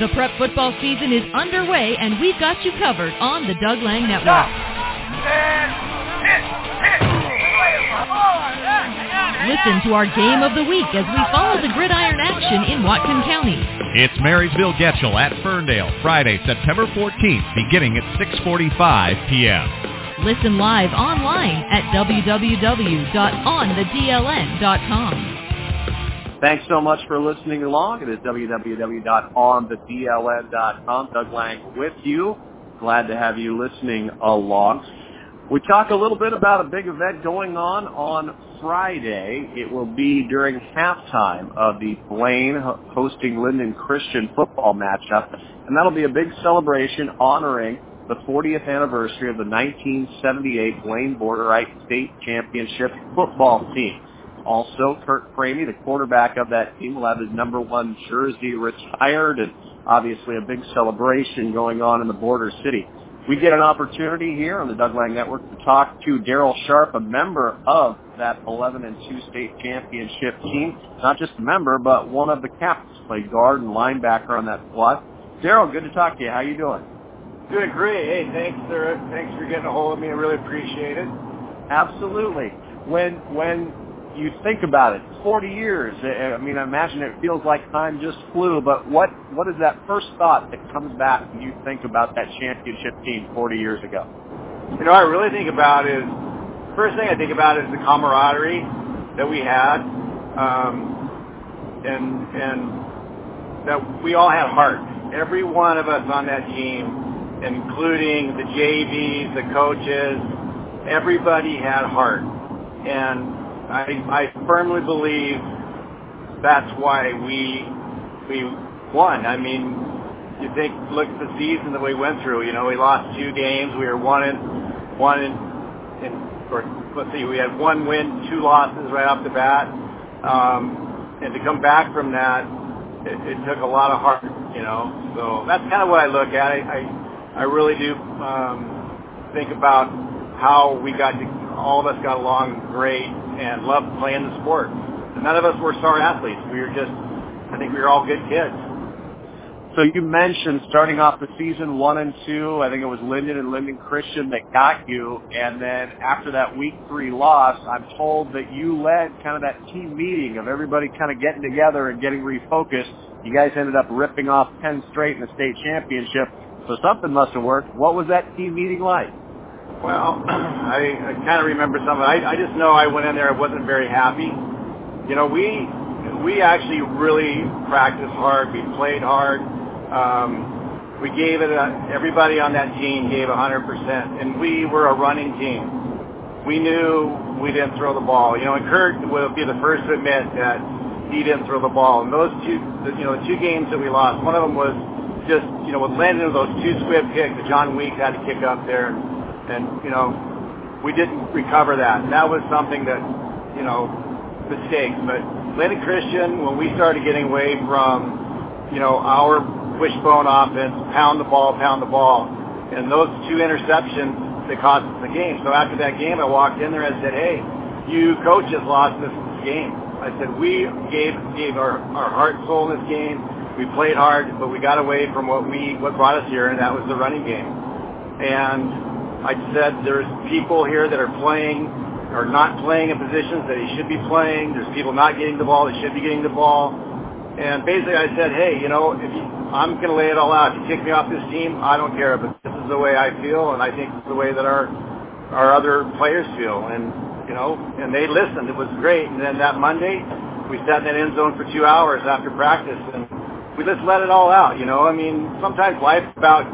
The prep football season is underway, and we've got you covered on the Doug Lang Network. Listen to our game of the week as we follow the gridiron action in Whatcom County. It's Marysville Getchell at Ferndale, Friday, September 14th, beginning at 6.45 p.m. Listen live online at www.onthedln.com. Thanks so much for listening along. It is www.onthedln.com. Doug Lang with you. Glad to have you listening along. We talk a little bit about a big event going on on Friday. It will be during halftime of the Blaine hosting Lynden Christian football matchup, and that'll be a big celebration honoring the 40th anniversary of the 1978 Blaine Borderite State Championship football team. Also, Curt Kramme, the quarterback of that team, will have his number one jersey retired and obviously a big celebration going on in the border city. We get an opportunity here on the Doug Lang Network to talk to Daryl Sharp, a member of that 11 and 2 state championship team. Not just a member, but one of the captains, played guard and linebacker on that squad. Daryl, good to talk to you. How you doing? Doing great. Hey, thanks, sir. Thanks for getting a hold of me. I really appreciate it. Absolutely. When when you think about it, 40 years. I mean, I imagine it feels like time just flew. But what what is that first thought that comes back when you think about that championship team 40 years ago? You know, I really think about is first thing I think about is the camaraderie that we had, um, and and that we all had heart. Every one of us on that team, including the JVs, the coaches, everybody had heart, and I, I firmly believe that's why we we won. I mean, you think look at the season that we went through. You know, we lost two games. We were one in one in, in or let's see, we had one win, two losses right off the bat. Um, and to come back from that, it, it took a lot of heart. You know, so that's kind of what I look at. I I, I really do um, think about how we got to all of us got along great and loved playing the sport. None of us were star athletes. We were just, I think we were all good kids. So you mentioned starting off the season one and two. I think it was Lynden and Lynden Christian that got you, and then after that week three loss, I'm told that you led kind of that team meeting of everybody kind of getting together and getting refocused. You guys ended up ripping off ten straight in the state championship, so something must have worked. What was that team meeting like? Well, I, I kind of remember some. I, I just know I went in there. I wasn't very happy. You know, we we actually really practiced hard. We played hard. Um, we gave it. A, everybody on that team gave 100%, and we were a running team. We knew we didn't throw the ball. You know, and Kurt will be the first to admit that he didn't throw the ball. And those two, you know, the two games that we lost, one of them was just, you know, with landing those two squib kicks that John Weeks had to kick up there. And, and you know, we didn't recover that. And that was something that, you know, mistakes. But Lynden Christian, when we started getting away from, you know, our wishbone offense, pound the ball, pound the ball, and those two interceptions that cost us the game. So after that game, I walked in there and said, hey, you coaches lost this game. I said, we gave gave our, our heart and soul in this game. We played hard, but we got away from what we what brought us here, and that was the running game. And I said there's people here that are playing or not playing in positions that he should be playing. There's people not getting the ball that should be getting the ball. And basically I said, hey, you know, if you, I'm going to lay it all out. If you kick me off this team, I don't care, but this is the way I feel, and I think it's the way that our our other players feel. And you know, and they listened. It was great. And then that Monday, we sat in that end zone for two hours after practice, and we just let it all out. You know, I mean, sometimes life's about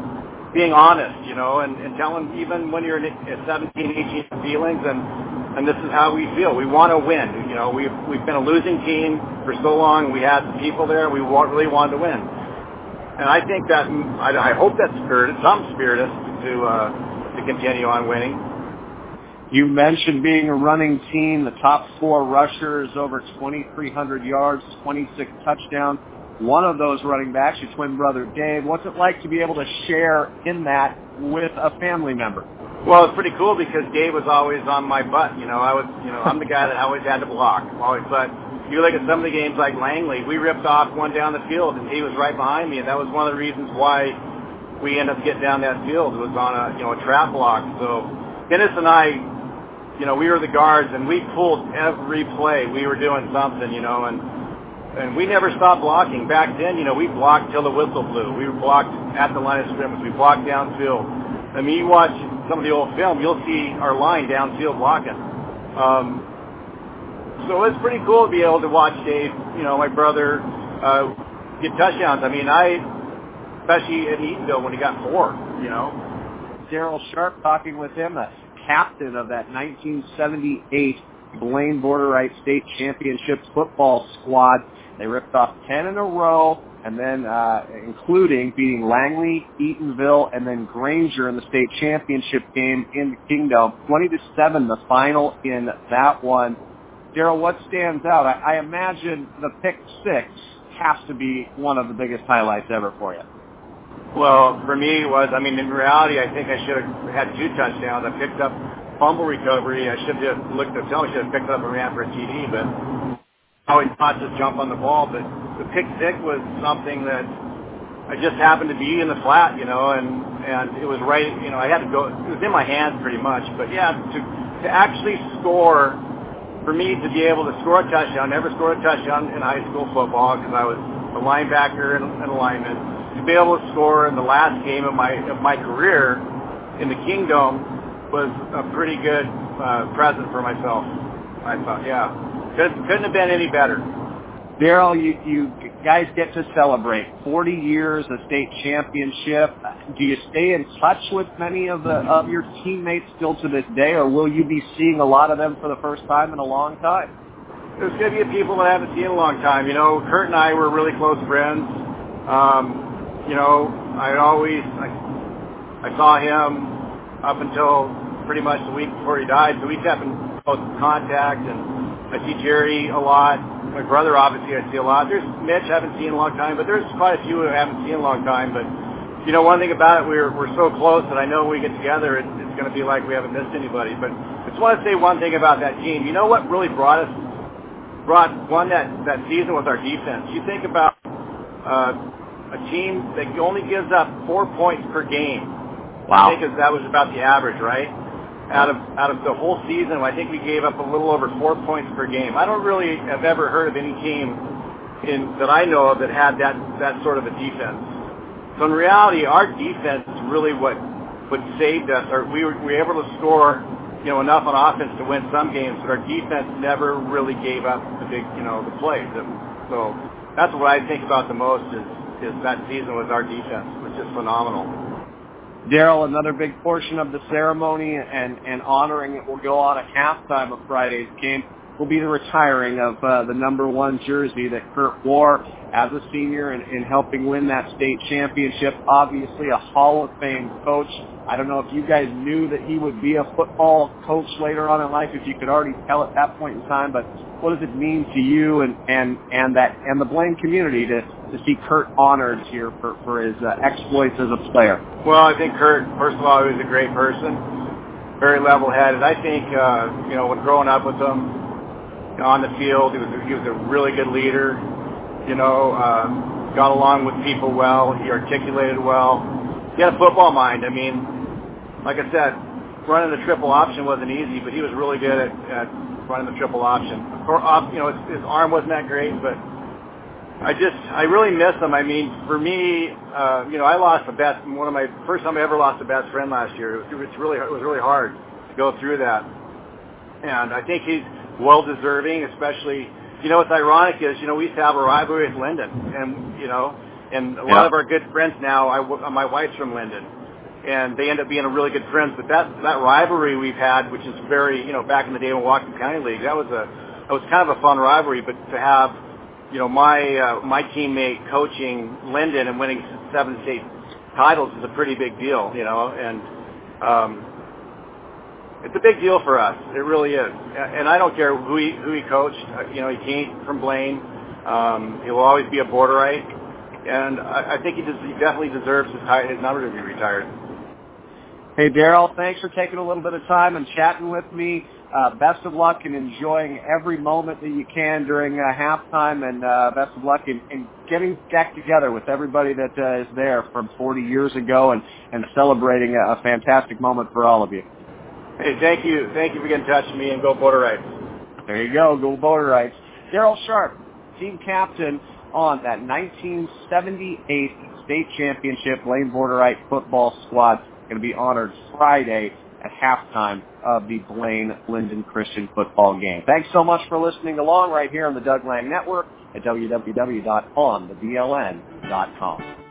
being honest, you know, and, and telling even when you're at 17, 18 feelings and and this is how we feel. We want to win. You know, we've we've been a losing team for so long. We had people there. We want, really wanted to win, and I think that I, I hope that spirit, some spirit, us to uh, to continue on winning. You mentioned being a running team. The top four rushers over 2,300 yards, 26 touchdowns one of those running backs, your twin brother Dave. What's it like to be able to share in that with a family member? Well, it's pretty cool because Dave was always on my butt. You know, I was, you know, I'm the guy that always had to block. Always, but you look at some of the games like Langley, we ripped off one down the field, and he was right behind me, and that was one of the reasons why we ended up getting down that field. It was on a you know a trap block. So Dennis and I, you know, we were the guards, and we pulled every play. We were doing something, you know, and and we never stopped blocking. Back then, you know, we blocked till the whistle blew. We were blocked at the line of scrimmage. We blocked downfield. I mean, you watch some of the old film, you'll see our line downfield blocking. Um, so it's pretty cool to be able to watch Dave, you know, my brother, uh, get touchdowns. I mean, I, especially at Eatonville when he got four, you know. Daryl Sharp talking with him, the captain of that 1978 Blaine Borderite State Championship football squad. They ripped off 10 in a row, and then uh, including beating Langley, Eatonville, and then Granger in the state championship game in the Kingdome. 20 to 7, the final in that one. Daryl, what stands out? I, I imagine the pick six has to be one of the biggest highlights ever for you. Well, for me it was, I mean, in reality, I think I should have had two touchdowns. I picked up fumble recovery. I should have looked at the film. I should have picked up and ran for a TD, but always thought to jump on the ball. But the pick six was something that I just happened to be in the flat, you know, and and it was right, you know, I had to go. It was in my hands pretty much. But yeah, to to actually score, for me to be able to score a touchdown, never scored a touchdown in high school football because I was a linebacker and, and a lineman. To be able to score in the last game of my of my career in the Kingdome was a pretty good uh, present for myself. I thought, yeah, couldn't, couldn't have been any better. Daryl, you, you guys get to celebrate 40 years, a state championship. Do you stay in touch with many of the of your teammates still to this day, or will you be seeing a lot of them for the first time in a long time? There's going to be people that I haven't seen in a long time. You know, Kurt and I were really close friends. Um, you know, I always I, I saw him up until pretty much the week before he died, so we kept in close contact, and I see Jerry a lot my brother, obviously, I see a lot. There's Mitch, I haven't seen in a long time, but there's quite a few I haven't seen in a long time. But you know, one thing about it, we're we're so close that I know when we get together, it, it's going to be like we haven't missed anybody. But I just want to say one thing about that team. You know what really brought us, brought one that that season was our defense. You think about uh, a team that only gives up four points per game. Wow. I think that was about the average, right? out of out of the whole season, I think we gave up a little over four points per game. I don't really have ever heard of any team in that I know of that had that that sort of a defense. So in reality, our defense is really what what saved us. Or we were, we were able to score, you know, enough on offense to win some games, but our defense never really gave up the big, you know, the plays. So that's what I think about the most is is that season was our defense, which is phenomenal. Daryl, another big portion of the ceremony and, and honoring it will go on at halftime of Friday's game will be the retiring of uh, the number one jersey that Kurt wore as a senior and, in helping win that state championship. Obviously a Hall of Fame coach. I don't know if you guys knew that he would be a football coach later on in life, if you could already tell at that point in time, but what does it mean to you and, and, and that and the Blaine community to, to see Kurt honored here for, for his uh, exploits as a player? Well, I think Kurt, first of all, he was a great person, very level-headed. I think, uh, you know, when growing up with him, on the field, he was, he was a really good leader, you know, um, got along with people well, he articulated well. He had a football mind. I mean, like I said, running the triple option wasn't easy, but he was really good at, at running the triple option. Or, you know, his, his arm wasn't that great, but I just, I really miss him. I mean, for me, uh, you know, I lost a best, one of my, first time I ever lost a best friend last year. It was, it was really, it was really hard to go through that. And I think he's well deserving, especially, you know, what's ironic is, you know, we used to have a rivalry with Lynden and, you know, and a lot Yeah. of our good friends now, I, my wife's from Lynden and they end up being a really good friends. But that that rivalry we've had, which is very you know back in the day when Whatcom County League, that was a that was kind of a fun rivalry. But to have you know my uh, my teammate coaching Lynden and winning seven state titles is a pretty big deal, you know, and um, it's a big deal for us. It really is. And I don't care who he who he coached. Uh, You know, he came from Blaine. Um, he will always be a borderite. And I, I think he, des- he definitely deserves his, high, his number to be retired. Hey, Daryl, thanks for taking a little bit of time and chatting with me. Uh, best of luck in enjoying every moment that you can during uh, halftime, and uh, best of luck in, in getting back together with everybody that uh, is there from 40 years ago and, and celebrating a, a fantastic moment for all of you. Hey, thank you. Thank you for getting in touch with me, and go Borderites. There you go. Go Borderites. Daryl Sharp, team captain on that 1978 state championship Blaine Borderite football squad going to be honored Friday at halftime of the Blaine Lynden Christian football game. Thanks so much for listening along right here on the Doug Lang Network at www.onthedln.com.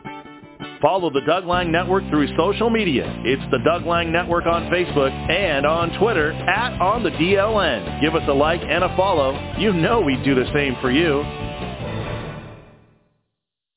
Follow the Doug Lang Network through social media. It's the Doug Lang Network on Facebook and on Twitter at On the DLN. Give us a like and a follow. You know we'd do the same for you.